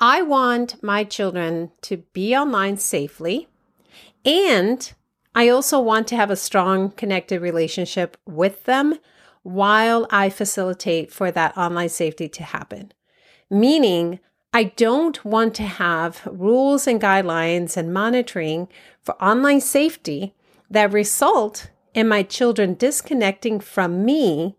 I want my children to be online safely, and I also want to have a strong connected relationship with them while I facilitate for that online safety to happen. Meaning, I don't want to have rules and guidelines and monitoring for online safety that result in my children disconnecting from me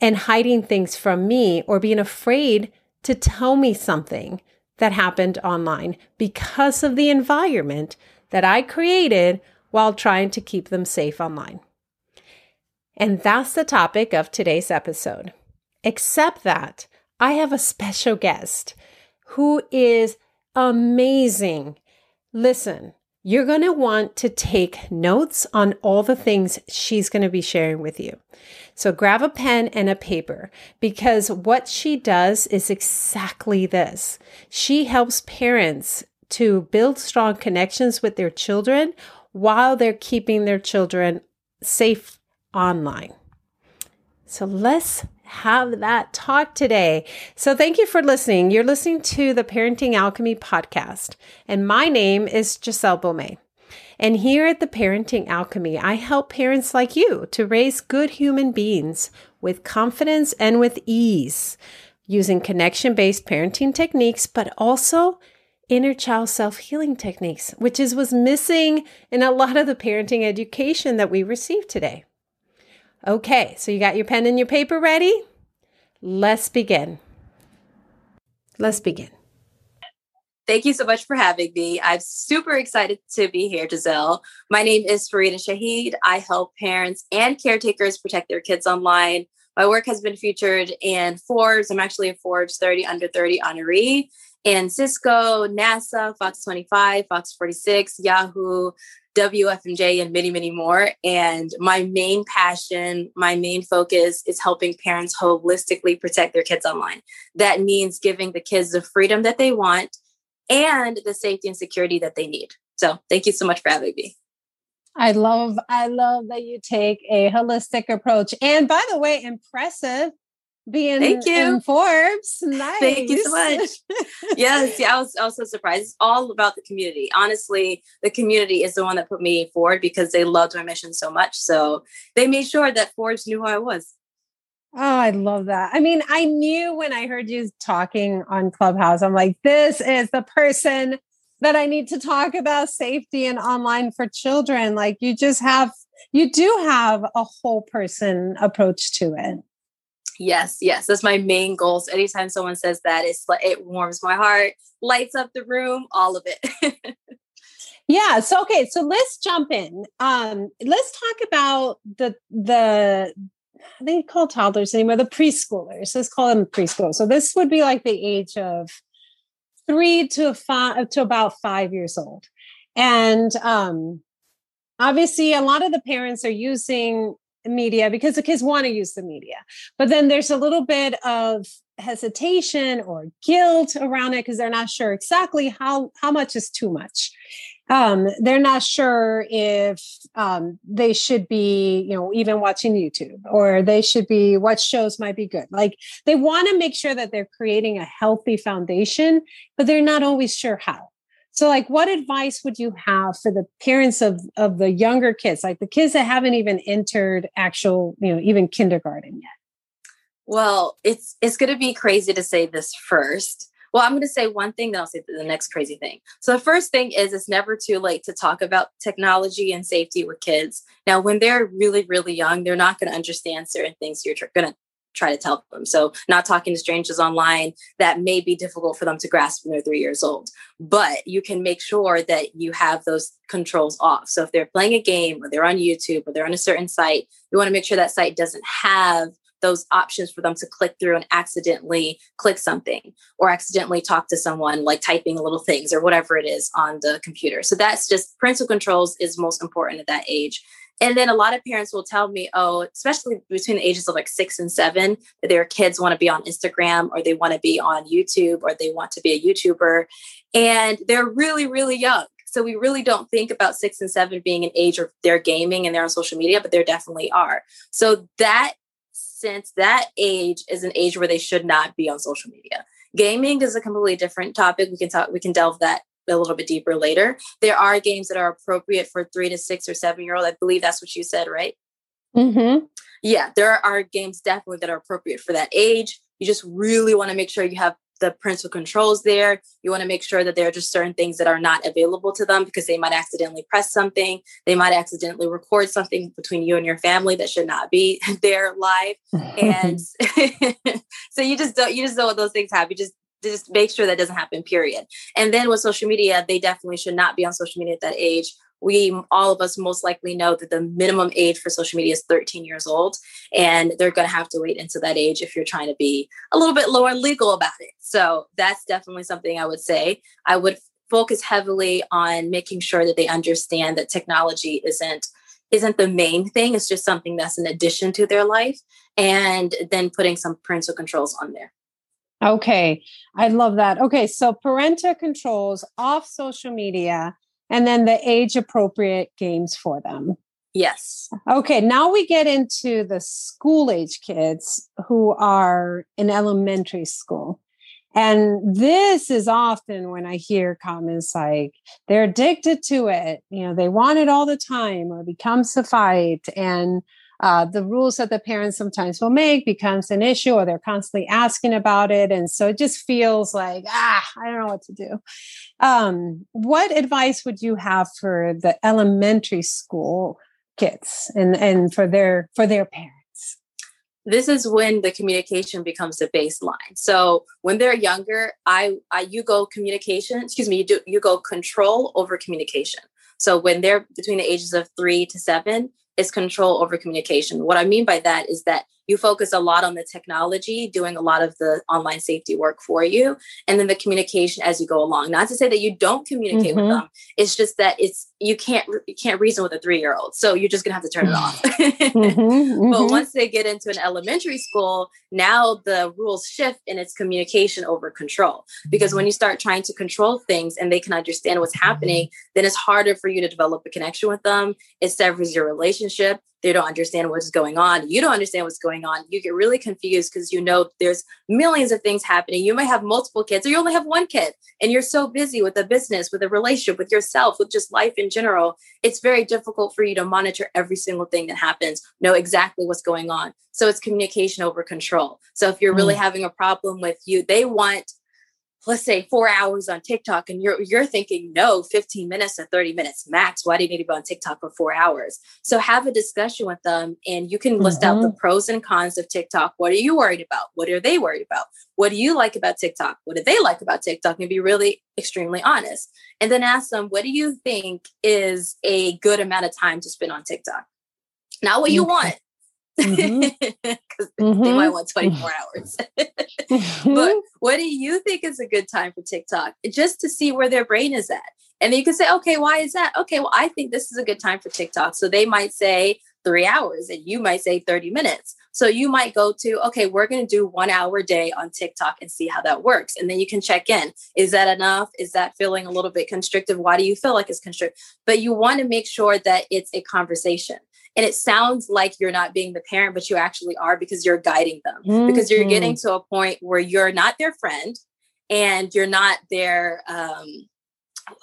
and hiding things from me or being afraid to tell me something that happened online because of the environment that I created while trying to keep them safe online. And that's the topic of today's episode. Except that I have a special guest who is amazing. Listen, you're going to want to take notes on all the things she's going to be sharing with you. So grab a pen and a paper because what she does is exactly this. She helps parents to build strong connections with their children while they're keeping their children safe online. So let's have that talk today. So thank you for listening. You're listening to the Parenting Alchemy podcast, and my name is Giselle Beaumais. And here at the Parenting Alchemy, I help parents like you to raise good human beings with confidence and with ease using connection based parenting techniques, but also inner child self healing techniques, which is was missing in a lot of the parenting education that we receive today. Okay, so you got your pen and your paper ready? Let's begin. Let's begin. Thank you so much for having me. I'm super excited to be here, Giselle. My name is Farida Shahid. I help parents and caretakers protect their kids online. My work has been featured in Forbes. I'm actually a Forbes 30 under 30 honoree and Cisco, NASA, Fox 25, Fox 46, Yahoo, WFMJ, and many, many more. And my main passion, my main focus is helping parents holistically protect their kids online. That means giving the kids the freedom that they want and the safety and security that they need. So thank you so much for having me. I love, I love that you take a holistic approach. And by the way, impressive being Thank you. in Forbes. Nice. Thank you so much. yes, yeah, I was also surprised. It's all about the community. Honestly, the community is the one that put me forward because they loved my mission so much. So they made sure that Forbes knew who I was. Oh, I love that. I mean, I knew when I heard you talking on Clubhouse, I'm like, this is the person that I need to talk about safety and online for children. Like, you just have, you do have a whole person approach to it. Yes, yes, that's my main goals. Anytime someone says that, it's like it warms my heart, lights up the room, all of it. yeah. So okay, so let's jump in. Um, let's talk about the the they call toddlers anymore, the preschoolers. Let's call them preschool. So this would be like the age of three to five to about five years old. And um obviously a lot of the parents are using media because the kids want to use the media. But then there's a little bit of hesitation or guilt around it because they're not sure exactly how how much is too much. Um, they're not sure if um, they should be, you know, even watching YouTube or they should be what shows might be good. Like they want to make sure that they're creating a healthy foundation, but they're not always sure how. So, like, what advice would you have for the parents of of the younger kids, like the kids that haven't even entered actual, you know, even kindergarten yet? Well, it's it's going to be crazy to say this first. Well, I'm going to say one thing, then I'll say the next crazy thing. So, the first thing is it's never too late to talk about technology and safety with kids. Now, when they're really, really young, they're not going to understand certain things you're going to try to tell them. So, not talking to strangers online, that may be difficult for them to grasp when they're three years old. But you can make sure that you have those controls off. So, if they're playing a game or they're on YouTube or they're on a certain site, you want to make sure that site doesn't have those options for them to click through and accidentally click something or accidentally talk to someone like typing little things or whatever it is on the computer. So that's just parental controls is most important at that age. And then a lot of parents will tell me, oh, especially between the ages of like six and seven, that their kids want to be on Instagram or they want to be on YouTube or they want to be a YouTuber. And they're really, really young. So we really don't think about six and seven being an age of they're gaming and they're on social media, but there definitely are. So that since that age is an age where they should not be on social media. Gaming is a completely different topic. We can talk, we can delve that a little bit deeper later. There are games that are appropriate for three to six or seven year old. I believe that's what you said, right? Mm-hmm. Yeah, there are games definitely that are appropriate for that age. You just really want to make sure you have the parental controls there. You want to make sure that there are just certain things that are not available to them because they might accidentally press something. They might accidentally record something between you and your family that should not be there live. and so you just don't you just don't want those things happen. You just just make sure that doesn't happen, period. And then with social media, they definitely should not be on social media at that age we all of us most likely know that the minimum age for social media is 13 years old and they're going to have to wait until that age if you're trying to be a little bit lower legal about it. So that's definitely something i would say. I would focus heavily on making sure that they understand that technology isn't isn't the main thing it's just something that's an addition to their life and then putting some parental controls on there. Okay i love that. Okay so parental controls off social media and then the age appropriate games for them. Yes. Okay, now we get into the school age kids who are in elementary school. And this is often when I hear comments like they're addicted to it, you know, they want it all the time or becomes a fight. And uh, the rules that the parents sometimes will make becomes an issue or they're constantly asking about it. And so it just feels like ah i don't know what to do. Um, what advice would you have for the elementary school kids and and for their for their parents? This is when the communication becomes the baseline. So when they're younger i i you go communication excuse me you do you go control over communication. So when they're between the ages of three to seven is control over communication. What I mean by that is that you focus a lot on the technology, doing a lot of the online safety work for you, and then the communication as you go along. Not to say that you don't communicate mm-hmm. with them. It's just that it's you can't you can't reason with a three year old, so you're just gonna have to turn it off. mm-hmm, mm-hmm. But once they get into an elementary school, now the rules shift and it's communication over control. Because when you start trying to control things and they can understand what's happening, then it's harder for you to develop a connection with them. It severs your relationship they don't understand what's going on. You don't understand what's going on. You get really confused because you know there's millions of things happening. You might have multiple kids or you only have one kid and you're so busy with a business with a relationship with yourself with just life in general. It's very difficult for you to monitor every single thing that happens know exactly what's going on. So it's communication over control. So if you're really mm. having a problem with you they want let's say four hours on TikTok and you're you're thinking no 15 minutes to 30 minutes max. Why do you need to be on TikTok for four hours? So have a discussion with them and you can list mm-hmm. out the mm-hmm. pros and cons of TikTok. What are you worried about? What are they worried about? What do you like about TikTok? What do they like about TikTok? And be really extremely honest and then ask them what do you think is a good amount of time to spend on TikTok? Not what you want because mm-hmm. mm-hmm. they might want 24 hours. mm-hmm. But what do you think is a good time for TikTok? Just to see where their brain is at. And then you can say, okay, why is that? Okay, well, I think this is a good time for TikTok. So they might say three hours and you might say 30 minutes. So you might go to, okay, we're going to do one hour a day on TikTok and see how that works. And then you can check in. Is that enough? Is that feeling a little bit constrictive? Why do you feel like it's constrictive? But you want to make sure that it's a conversation and it sounds like you're not being the parent but you actually are because you're guiding them mm-hmm. because you're getting mm-hmm. to a point where you're not their friend and you're not their um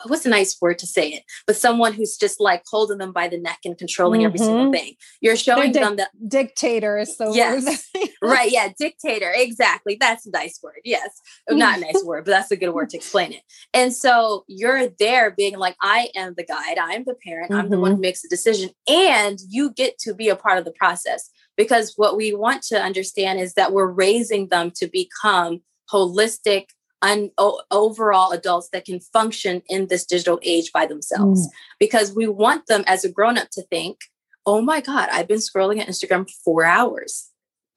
what's a nice word to say it, but someone who's just like holding them by the neck and controlling mm-hmm. every single mm-hmm. thing. You're showing di- them that dictator is the yes, right? Yeah, dictator. Exactly. That's a nice word. Yes, not a nice word, but that's a good word to explain it. And so you're there being like, I am the guide. I'm the parent. Mm-hmm. I'm the one who mm-hmm. makes the decision, and you get to be a part of the process because what we want to understand is that we're raising them to become holistic un- o- overall adults that can function in this digital age by themselves mm. because we want them as a grown up to think oh my god i've been scrolling at instagram for four hours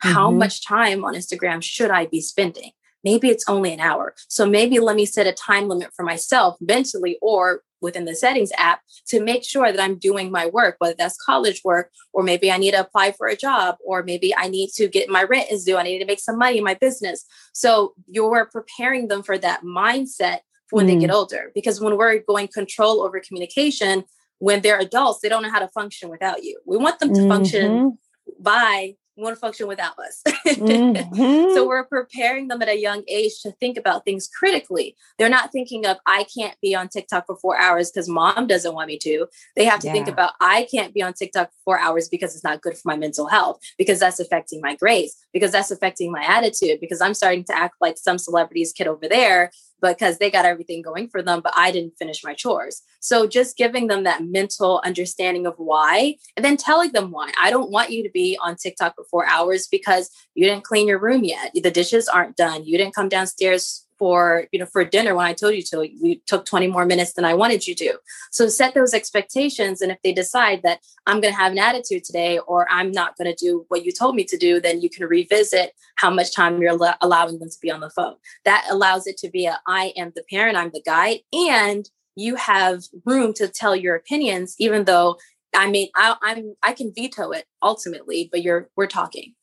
mm-hmm. how much time on instagram should i be spending maybe it's only an hour so maybe let me set a time limit for myself mentally or within the settings app to make sure that I'm doing my work, whether that's college work, or maybe I need to apply for a job, or maybe I need to get my rent is due. I need to make some money in my business. So you're preparing them for that mindset when mm. they get mm. older. Because when we're going control over communication, when they're adults, they don't know how to function without you. We want them to mm-hmm. function by won't function without us. mm-hmm. So we're preparing them at a young age to think about things critically. They're not thinking of, I can't be on TikTok for four hours because mom doesn't want me to. They have to yeah. think about, I can't be on TikTok for four hours because it's not good for my mental health, because that's affecting my grades, because that's affecting my attitude, because I'm starting to act like some celebrity's kid over there because they got everything going for them, but I didn't finish my chores. So just giving them that mental understanding of why, and then telling them why. I don't want you to be on TikTok for four hours because you didn't clean your room yet. The dishes aren't done. You didn't come downstairs for you know for dinner when I told you to. You took 20 more minutes than I wanted you to. So set those expectations. And if they decide that I'm going to have an attitude today or I'm not going to do what you told me to do, then you can revisit how much time you're al- allowing them to be on the phone. That allows it to be a I am the parent, I'm the guide, and you have room to tell your opinions, even though I mean I, I'm I can veto it ultimately, but you're we're talking.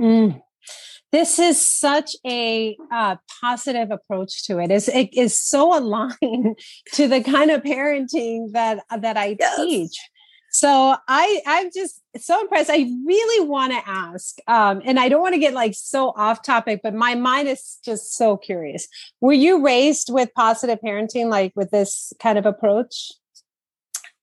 Mm this is such a uh, positive approach to it. It's, it is so aligned to the kind of parenting that that I yes. teach. So I I'm just so impressed. I really want to ask, um, and I don't want to get like so off topic, but my mind is just so curious. Were you raised with positive parenting, like with this kind of approach?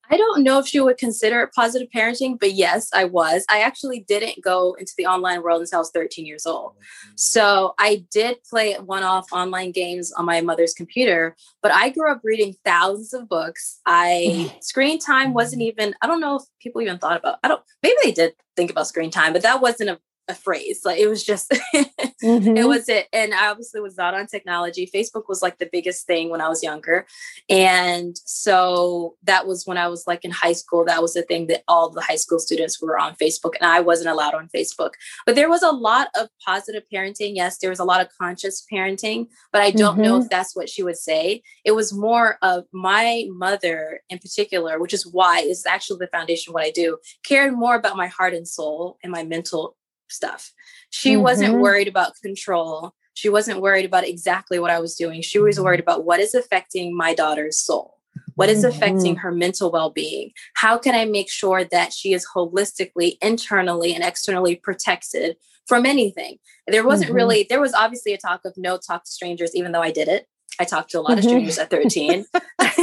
I don't know if she would consider it positive parenting, but yes, I was. I actually didn't go into the online world until I was 13 years old. So I did play one off online games on my mother's computer, but I grew up reading thousands of books. I screen time wasn't mm-hmm. even, I don't know if people even thought about, I don't, maybe they did think about screen time, but that wasn't a a phrase. Like it was just, mm-hmm. it was it. And I obviously was not on technology. Facebook was like the biggest thing when I was younger. And so that was when I was like in high school. That was the thing that all the high school students were on Facebook and I wasn't allowed on Facebook. But there was a lot of positive parenting. Yes, there was a lot of conscious parenting, but I don't mm-hmm. know if that's what she would say. It was more of my mother in particular, which is why is actually the foundation of what I do, cared more about my heart and soul and my mental stuff. She mm-hmm. wasn't worried about control. She wasn't worried about exactly what I was doing. She was worried about what is affecting my daughter's soul. What is affecting mm-hmm. her mental well being? How can I make sure that she is holistically, internally, and externally protected from anything? There wasn't mm-hmm. really, there was obviously a talk of no talk to strangers, even though I did it. I talked to a lot of mm-hmm. strangers at 13. that's,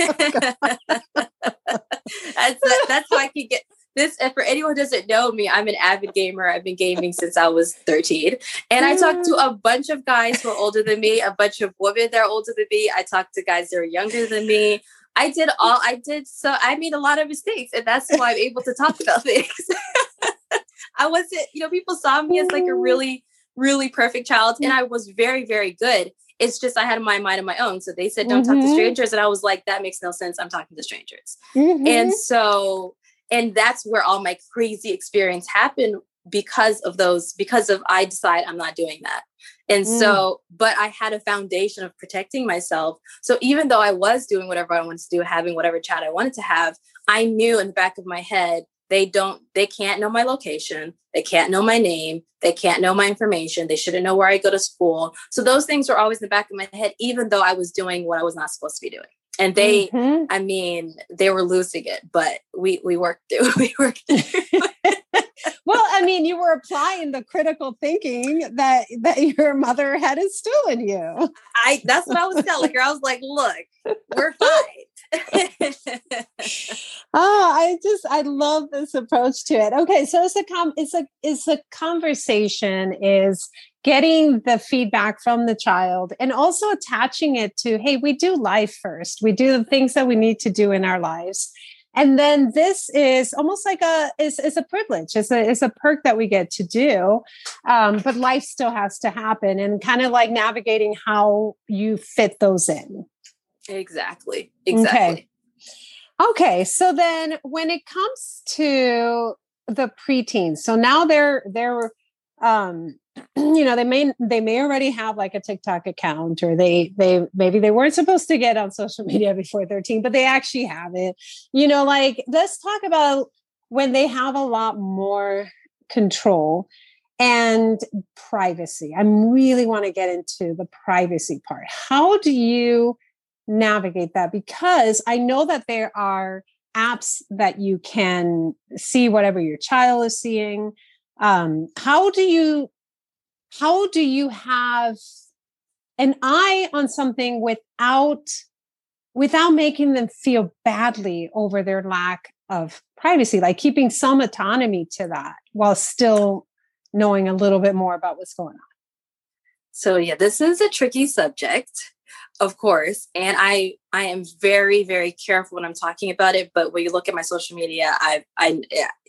that's how I could get this for anyone who doesn't know me i'm an avid gamer i've been gaming since i was 13 and i talked to a bunch of guys who are older than me a bunch of women that are older than me i talked to guys that are younger than me i did all i did so i made a lot of mistakes and that's why i'm able to talk about things i wasn't you know people saw me as like a really really perfect child and i was very very good it's just I had my mind of my own. So they said, don't mm-hmm. talk to mm-hmm. strangers. And I was like, that makes no sense. I'm talking to strangers. Mm-hmm. And so and that's where all my crazy experience happened because of those because of i decide i'm not doing that. And mm. so but i had a foundation of protecting myself. So even though i was doing whatever i wanted to do having whatever chat i wanted to have i knew in the back of my head they don't they can't know my location they can't know my name they can't know my information they shouldn't know where i go to school. So those things were always in the back of my head even though i was doing what i was not supposed to be doing and they mm-hmm. i mean they were losing it but we we worked through we worked through well i mean you were applying the critical thinking that that your mother had instilled in you i that's what i was telling her i was like look we're fine oh i just i love this approach to it. Okay so it's a com it's a it's a conversation is getting the feedback from the child and also attaching it to hey we do life first. We do the things that we need to do in our lives. And then this is almost like a is, is a privilege. It's a, it's a perk that we get to do um, but life still has to happen and kind of like navigating how you fit those in exactly exactly. Okay, okay so then when it comes to the preteens so now they're they're um you know they may they may already have like a tiktok account or they they maybe they weren't supposed to get on social media before 13 but they actually have it. You know like let's talk about when they have a lot more control and privacy. I really want to get into the privacy part. How do you navigate that because i know that there are apps that you can see whatever your child is seeing. Um, how do you how do you have an eye on something without without making them feel badly over their lack of privacy like keeping some autonomy to that while still knowing a little bit more about what's going on? So yeah this is a tricky subject of course and i i am very very careful when i'm talking about it but when you look at my social media i i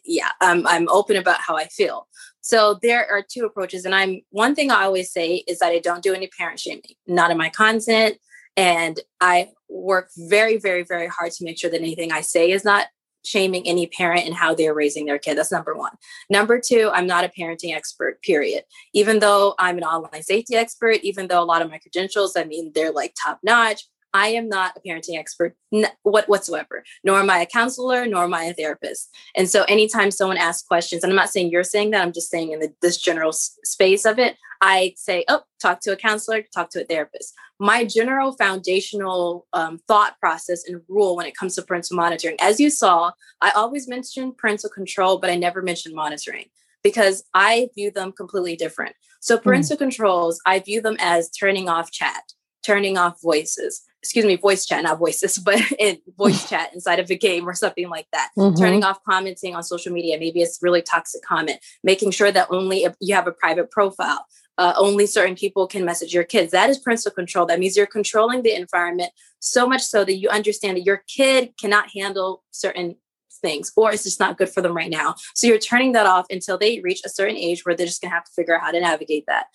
yeah, i'm i'm open about how i feel. So there are two approaches and i'm one thing i always say is that i don't do any parent shaming not in my content and i work very very very hard to make sure that anything i say is not shaming any parent and how they're raising their kid. That's number one. Number two, I'm not a parenting expert, period. Even though I'm an online safety expert, even though a lot of my credentials, I mean, they're like top notch, I am not a parenting expert what whatsoever, nor am I a counselor, nor am I a therapist. And so anytime someone asks questions, and I'm not saying you're saying that, I'm just saying in the, this general s- space of it, I say, oh, talk to a counselor, talk to a therapist. My general foundational um, thought process and rule when it comes to parental monitoring, as you saw, I always mention parental control, but I never mention monitoring because I view them completely different. So parental mm. controls, I view them as turning off chat, turning off voices, excuse me, voice chat, not voices, but in voice chat inside of a game or something like that. Mm-hmm. Turning off commenting on social media. Maybe it's really toxic comment. Making sure that only if you have a private profile, uh, only certain people can message your kids. That is parental control. That means you're controlling the environment so much so that you understand that your kid cannot handle certain things or it's just not good for them right now. So you're turning that off until they reach a certain age where they're just going to have to figure out how to navigate that.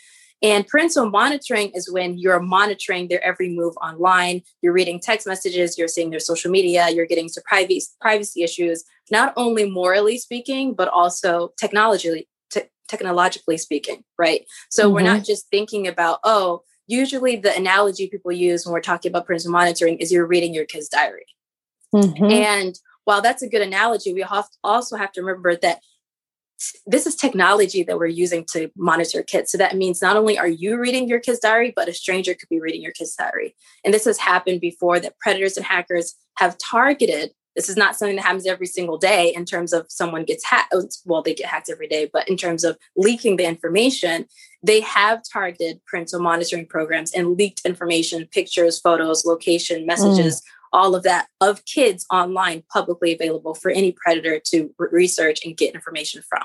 And parental monitoring is when you're monitoring their every move online. You're reading text messages, you're seeing their social media, you're getting to privacy privacy issues, not only morally speaking, but also technologically te- technologically speaking, right? So mm-hmm. we're not just thinking about, oh, usually the analogy people use when we're talking about parental monitoring is you're reading your kid's diary. Mm-hmm. And while that's a good analogy, we also have to remember that this is technology that we're using to monitor kids. So that means not only are you reading your kid's diary, but a stranger could be reading your kid's diary. And this has happened before that predators and hackers have targeted. This is not something that happens every single day in terms of someone gets hacked. Oh, well, they get hacked every day, but in terms of leaking the information, they have targeted parental monitoring programs and leaked information, pictures, photos, location, messages. Mm all of that of kids online publicly available for any predator to re- research and get information from.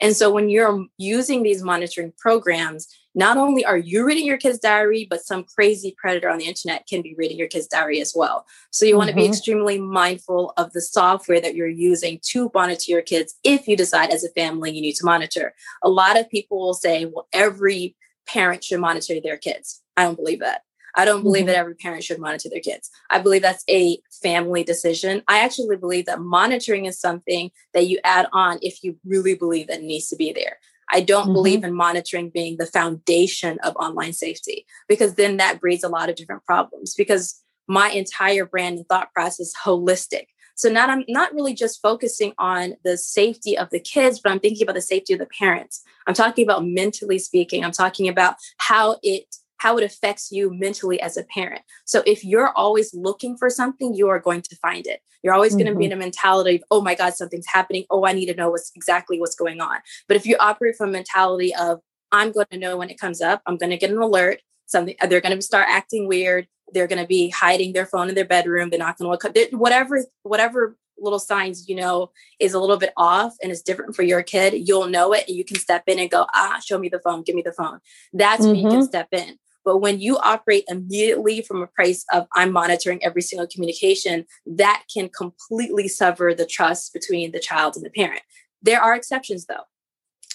And so when you're using these monitoring programs, not only are you reading your kid's diary, but some crazy predator on the internet can be reading your kid's diary as well. So you mm-hmm. want to be extremely mindful of the software that you're using to monitor your kids if you decide as a family you need to monitor. A lot of people will say, well, every parent should monitor their kids. I don't believe that. I don't believe mm-hmm. that every parent should monitor their kids. I believe that's a family decision. I actually believe that monitoring is something that you add on if you really believe that it needs to be there. I don't mm-hmm. believe in monitoring being the foundation of online safety because then that breeds a lot of different problems because my entire brand and thought process is holistic. So not I'm not really just focusing on the safety of the kids, but I'm thinking about the safety of the parents. I'm talking about mentally speaking. I'm talking about how it how it affects you mentally as a parent. So if you're always looking for something, you are going to find it. You're always mm-hmm. going to be in a mentality of, oh my God, something's happening. Oh, I need to know what's exactly what's going on. But if you operate from a mentality of, I'm going to know when it comes up, I'm going to get an alert, something they're going to start acting weird, they're going to be hiding their phone in their bedroom, they're not going to look whatever whatever little signs you know is a little bit off and is different for your kid, you'll know it and you can step in and go, ah, show me the phone, give me the phone. That's mm-hmm. when you can mm-hmm. step in. But when you operate immediately from a place of I'm monitoring every single communication, that can completely sever the trust between the child and the parent. There are exceptions though.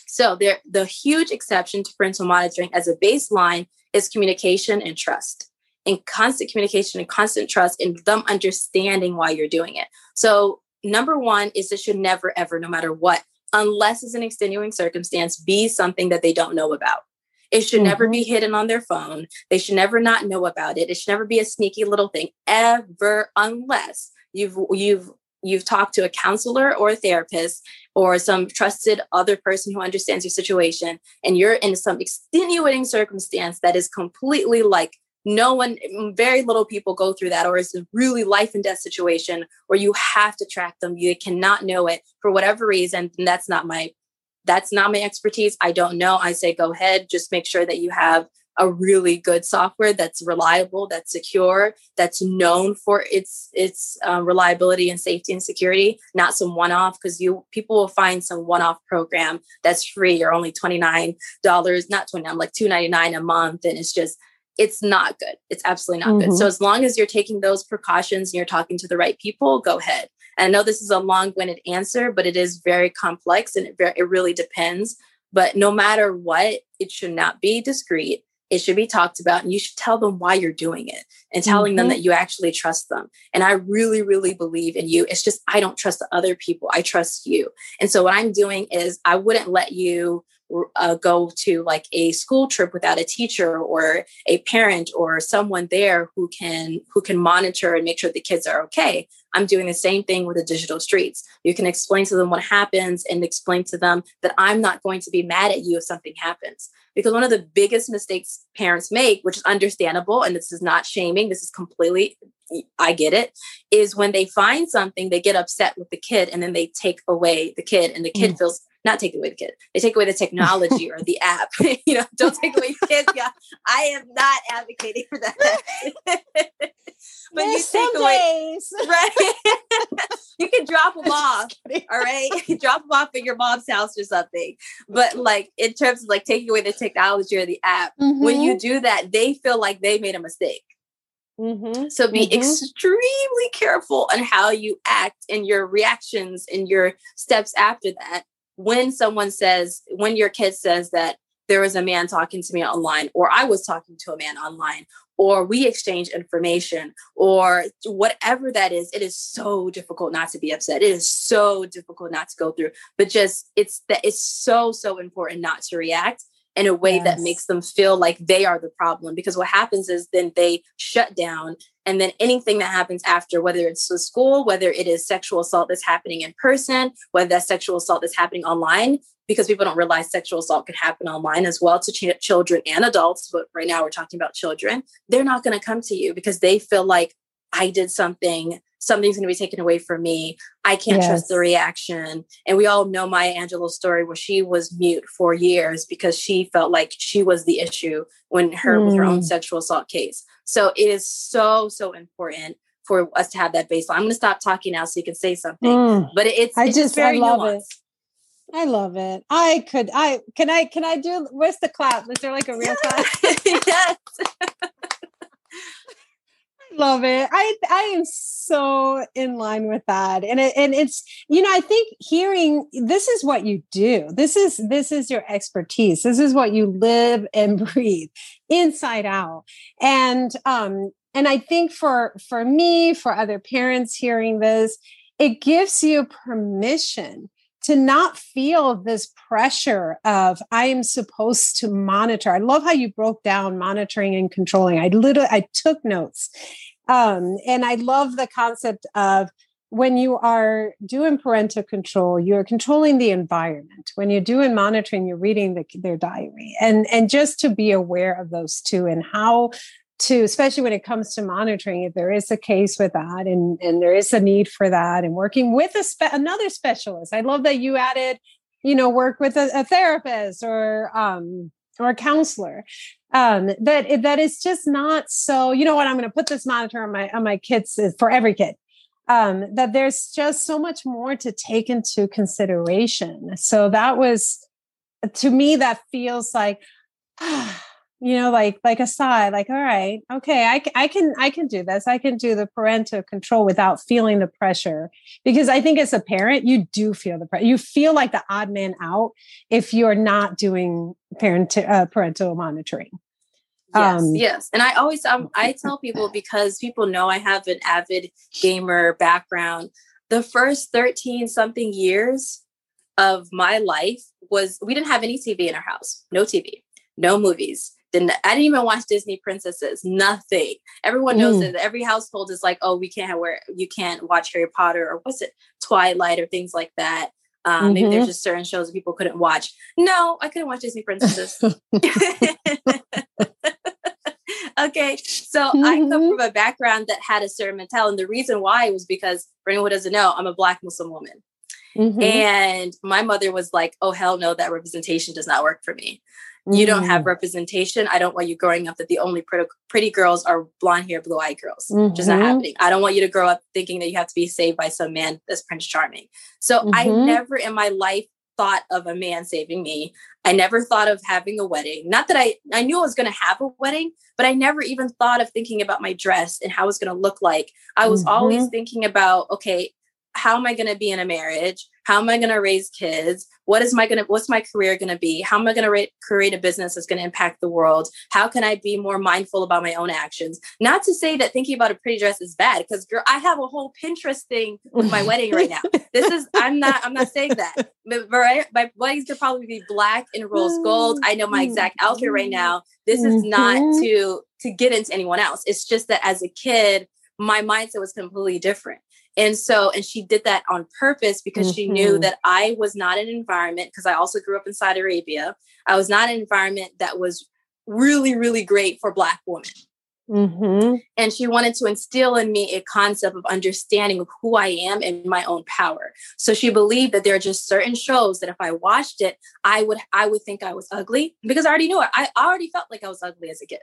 So there the huge exception to parental monitoring as a baseline is communication and trust. And constant communication and constant trust and them understanding why you're doing it. So number one is it should never ever, no matter what, unless it's an extenuating circumstance, be something that they don't know about. It should mm-hmm. never be hidden on their phone. They should never not know about it. It should never be a sneaky little thing ever unless you've you've you've talked to a counselor or a therapist or some trusted other person who understands your situation and you're in some extenuating circumstance that is completely like no one very little people go through that or it's a really life and death situation where you have to track them you cannot know it for whatever reason and that's not my that's not my expertise. I don't know. I say, go ahead, just make sure that you have a really good software that's reliable, that's secure, that's known for its its um, reliability and safety and security. Not some one off because you people will find some one off program that's free You're only twenty nine dollars, not twenty nine, like two ninety nine a month, and it's just it's not good. It's absolutely not mm-hmm. good. So as long as you're taking those precautions and you're talking to the right people, go ahead. And I know this is a long-winded answer, but it is very complex and it, very, it really depends. But no matter what, it should not be discreet. It should be talked about, and you should tell them why you're doing it and telling mm-hmm. them that you actually trust them. And I really, really believe in you. It's just, I don't trust the other people. I trust you. And so, what I'm doing is, I wouldn't let you uh, go to like a school trip without a teacher or a parent or someone there who can who can monitor and make sure the kids are okay i'm doing the same thing with the digital streets you can explain to them what happens and explain to them that i'm not going to be mad at you if something happens because one of the biggest mistakes parents make which is understandable and this is not shaming this is completely I get it, is when they find something, they get upset with the kid and then they take away the kid and the kid mm. feels not take away the kid. They take away the technology or the app. you know, don't take away kids. Yeah, I am not advocating for that. but There's you take away, days. right? you can drop them off. All right, drop them off at your mom's house or something. But like in terms of like taking away the technology or the app, mm-hmm. when you mm-hmm. do that, they feel like they made a mistake. Mm-hmm. So be mm-hmm. extremely careful on how you act and your reactions and your steps after that. When someone says, when your kid says that there was a man talking to me online, or I was talking to a man online, or we exchange information, or whatever that is, it is so difficult not to be upset. It is so difficult not to go through, but just it's that it's so, so important not to react in a way yes. that makes them feel like they are the problem. Because what happens is then they shut down. And then anything that happens after, whether it's the school, whether it is sexual assault that's happening in person, whether that's sexual assault that's happening online, because people don't realize sexual assault can happen online as well to ch- children and adults. But right now we're talking about children. They're not going to come to you because they feel like I did something something's going to be taken away from me. I can't yes. trust the reaction. And we all know Maya Angelou's story where she was mute for years because she felt like she was the issue when her mm. with her own mm. sexual assault case. So it is so, so important for us to have that baseline. I'm going to stop talking now so you can say something. Mm. But it's, I it's just very I love nuanced. it. I love it. I could. I can. I can. I do. Where's the clap? Is there like a real clap? yes. love it. I I am so in line with that. And it, and it's you know, I think hearing this is what you do. This is this is your expertise. This is what you live and breathe inside out. And um and I think for for me, for other parents hearing this, it gives you permission to not feel this pressure of I am supposed to monitor. I love how you broke down monitoring and controlling. I literally I took notes. Um, and I love the concept of when you are doing parental control, you're controlling the environment. When you're doing monitoring, you're reading the, their diary, and and just to be aware of those two and how to, especially when it comes to monitoring, if there is a case with that, and and there is a need for that, and working with a spe- another specialist. I love that you added, you know, work with a, a therapist or um, or a counselor um that that is just not so you know what i'm going to put this monitor on my on my kids for every kid um that there's just so much more to take into consideration so that was to me that feels like ah, you know like like a sigh like all right okay I, I can i can do this i can do the parental control without feeling the pressure because i think as a parent you do feel the pressure you feel like the odd man out if you're not doing parent uh, parental monitoring Yes, um, yes, and I always um, I tell people because people know I have an avid gamer background. The first thirteen something years of my life was we didn't have any TV in our house, no TV, no movies, didn't I didn't even watch Disney princesses. Nothing. Everyone knows mm. that every household is like, oh, we can't have where you can't watch Harry Potter or what's it, Twilight or things like that. Um, mm-hmm. Maybe there's mm-hmm. just certain shows that people couldn't watch. No, I couldn't watch Disney princesses. okay, so mm-hmm. I come mm-hmm. from a background that had a certain mentality, and the reason why was because for anyone who doesn't know, I'm a Black Muslim woman. Mm-hmm. And my mother was like, oh, hell no, that representation does not work for me. You don't have mm. representation. I don't want you growing up that the only pretty, pretty girls are blonde hair, blue eyed girls. Mm-hmm. Just not mm-hmm. happening. I don't want you to grow up thinking that you have to be saved by some man that's Prince Charming. So mm-hmm. I never in my life thought of a man saving me. I never thought of having a wedding. Not that I I knew I was going to have a wedding, but I never even thought of thinking about my dress and how it was going to look like. I was mm-hmm. always thinking about okay, how am I going to be in a marriage? How am I going to raise kids? What is my going to what's my career going to be? How am I going to ra- create a business that's going to impact the world? How can I be more mindful about my own actions? Not to say that thinking about a pretty dress is bad because girl, I have a whole Pinterest thing with my wedding right now. This is I'm not I'm not saying that. But right, my weddings could probably be black and rose gold. I know my exact outfit right now. This is not mm-hmm. to to get into anyone else. It's just that as a kid, my mindset was completely different. And so, and she did that on purpose because mm-hmm. she knew mm-hmm. that I was not an environment, because I also grew up in Saudi Arabia. I was not an environment that was really, really great for Black women. Mm-hmm. And she wanted to instill in me a concept of understanding of who I am and my own power. So she believed that there are just certain shows that if I watched it, I would I would think I was ugly because I already knew it. I already felt like I was ugly as a kid.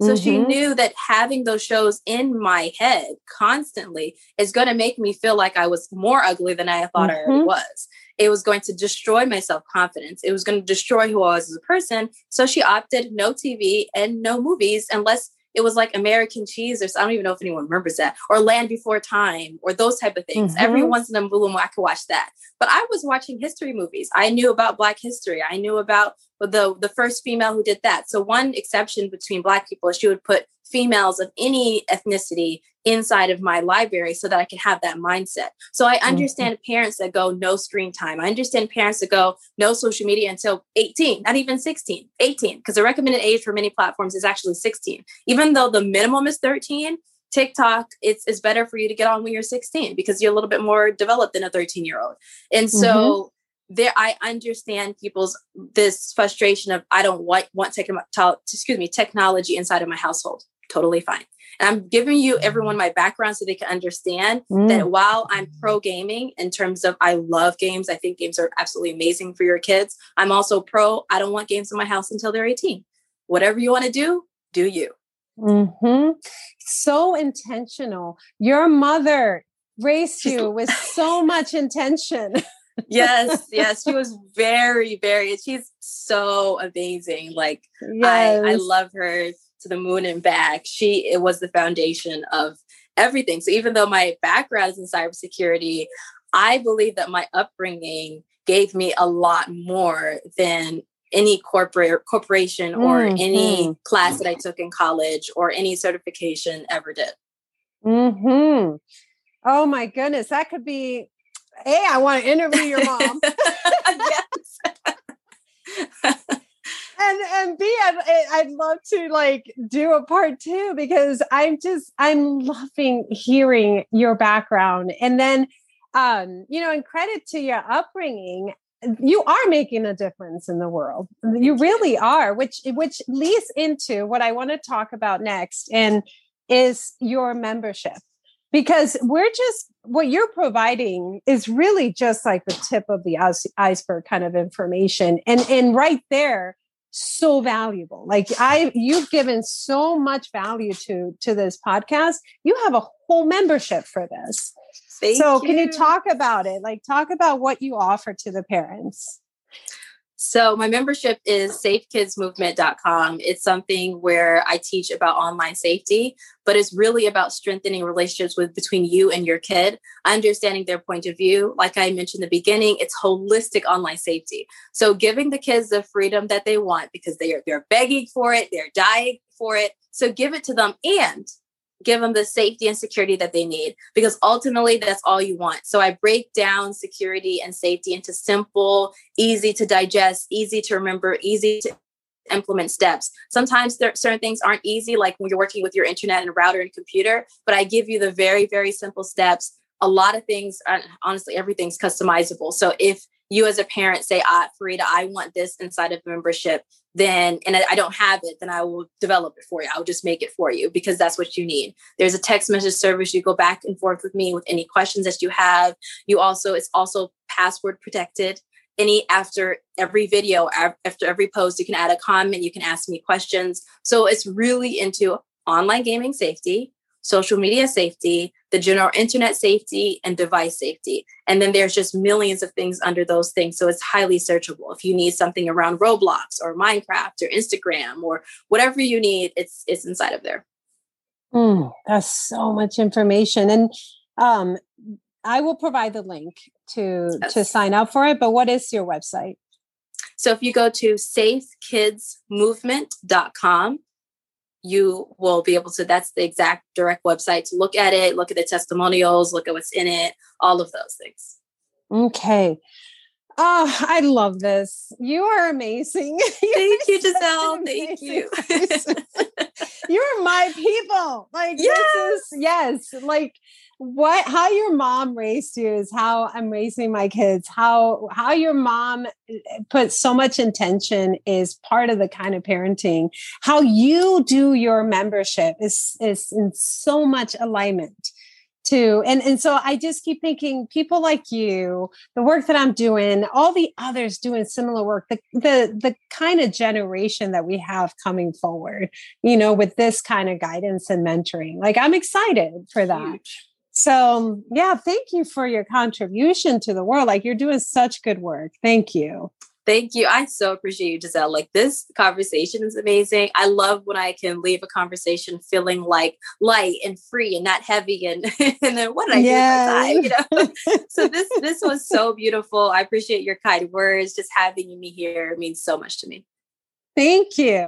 So mm-hmm. she knew that having those shows in my head constantly is going to make me feel like I was more ugly than I thought mm-hmm. I already mm-hmm. was. It was going to destroy my self confidence. It was going to destroy who I was as a person. So she opted no TV and no movies unless it was like American cheese, or I don't even know if anyone remembers that, or Land Before Time, or those type of things. Mm-hmm. Every once in a blue moon, I could watch that. But I was watching history movies. I knew about Black history. I knew about the the first female who did that. So one exception between Black people is she would put females of any ethnicity inside of my library so that I can have that mindset. So I mm-hmm. understand mm-hmm. parents that go no screen time. I understand parents that go no social media until 18, not even 16, 18, because the recommended age for many platforms is actually 16. Even though the minimum is 13, TikTok, it's, it's better for you to get on when you're 16 because you're a little bit more developed than a 13 year old. And so mm-hmm there i understand people's this frustration of i don't want want technology excuse me technology inside of my household totally fine. And I'm giving you everyone my background so they can understand mm. that while I'm pro gaming in terms of I love games, I think games are absolutely amazing for your kids. I'm also pro, I don't want games in my house until they're 18. Whatever you want to do, do you. Mm-hmm. So intentional. Your mother raised you with so much intention. yes, yes, she was very, very. She's so amazing. Like yes. I, I love her to the moon and back. She it was the foundation of everything. So even though my background is in cybersecurity, I believe that my upbringing gave me a lot more than any corporate corporation or mm-hmm. any class that I took in college or any certification ever did. Hmm. Oh my goodness, that could be. Hey, I want to interview your mom. yes and and B, I'd, I'd love to like do a part two because I'm just I'm loving hearing your background, and then um, you know, and credit to your upbringing, you are making a difference in the world. You really are, which which leads into what I want to talk about next, and is your membership. Because we're just what you're providing is really just like the tip of the iceberg kind of information. And and right there so valuable. Like I you've given so much value to to this podcast. You have a whole membership for this. Thank so you. can you talk about it? Like talk about what you offer to the parents. So my membership is safekidsmovement.com. It's something where I teach about online safety, but it's really about strengthening relationships with between you and your kid, understanding their point of view. Like I mentioned in the beginning, it's holistic online safety. So giving the kids the freedom that they want because they are they're begging for it, they're dying for it. So give it to them and give them the safety and security that they need because ultimately that's all you want. So I break down security and safety into simple, easy to digest, easy to remember, easy to implement steps. Sometimes there, certain things aren't easy, like when you're working with your internet and router and computer, but I give you the very, very simple steps. A lot of things, honestly, everything's customizable. So if you as a parent say, ah, Farida, I want this inside of membership, then and I don't have it, then I will develop it for you. I'll just make it for you because that's what you need. There's a text message service. You go back and forth with me with any questions that you have. You also, it's also password protected. Any after every video, after every post, you can add a comment, you can ask me questions. So it's really into online gaming safety, social media safety, the general internet safety, and device safety. And then there's just millions of things under those things. So it's highly searchable. If you need something around Roblox or Minecraft or Instagram or whatever you need, it's it's inside of there. Mm, that's so much information. And um, I will provide the link to yes. to sign up for it. But what is your website? So if you go to safekidsmovement.com, you will be able to that's the exact direct website to look at it look at the testimonials look at what's in it all of those things. Okay. Oh i love this. You are amazing. Thank you giselle. Thank you you're my people. Like yes. is yes like what how your mom raised you is how i'm raising my kids. How how your mom eh, put so much intention is part of the kind of parenting. How you do your membership is is in so much alignment to and and so i just keep thinking people like you the work that i'm doing all the others doing similar work the the the kind of generation that we have coming forward you know with this kind of guidance and mentoring like i'm excited for that Huge. So, yeah, thank you for your contribution to the world. Like, you're doing such good work. Thank you. Thank you. I so appreciate you, Giselle. Like, this conversation is amazing. I love when I can leave a conversation feeling like light and free and not heavy. And, and then what did I yes. do with my time? You know? so, this, this was so beautiful. I appreciate your kind words. Just having me here means so much to me. Thank you.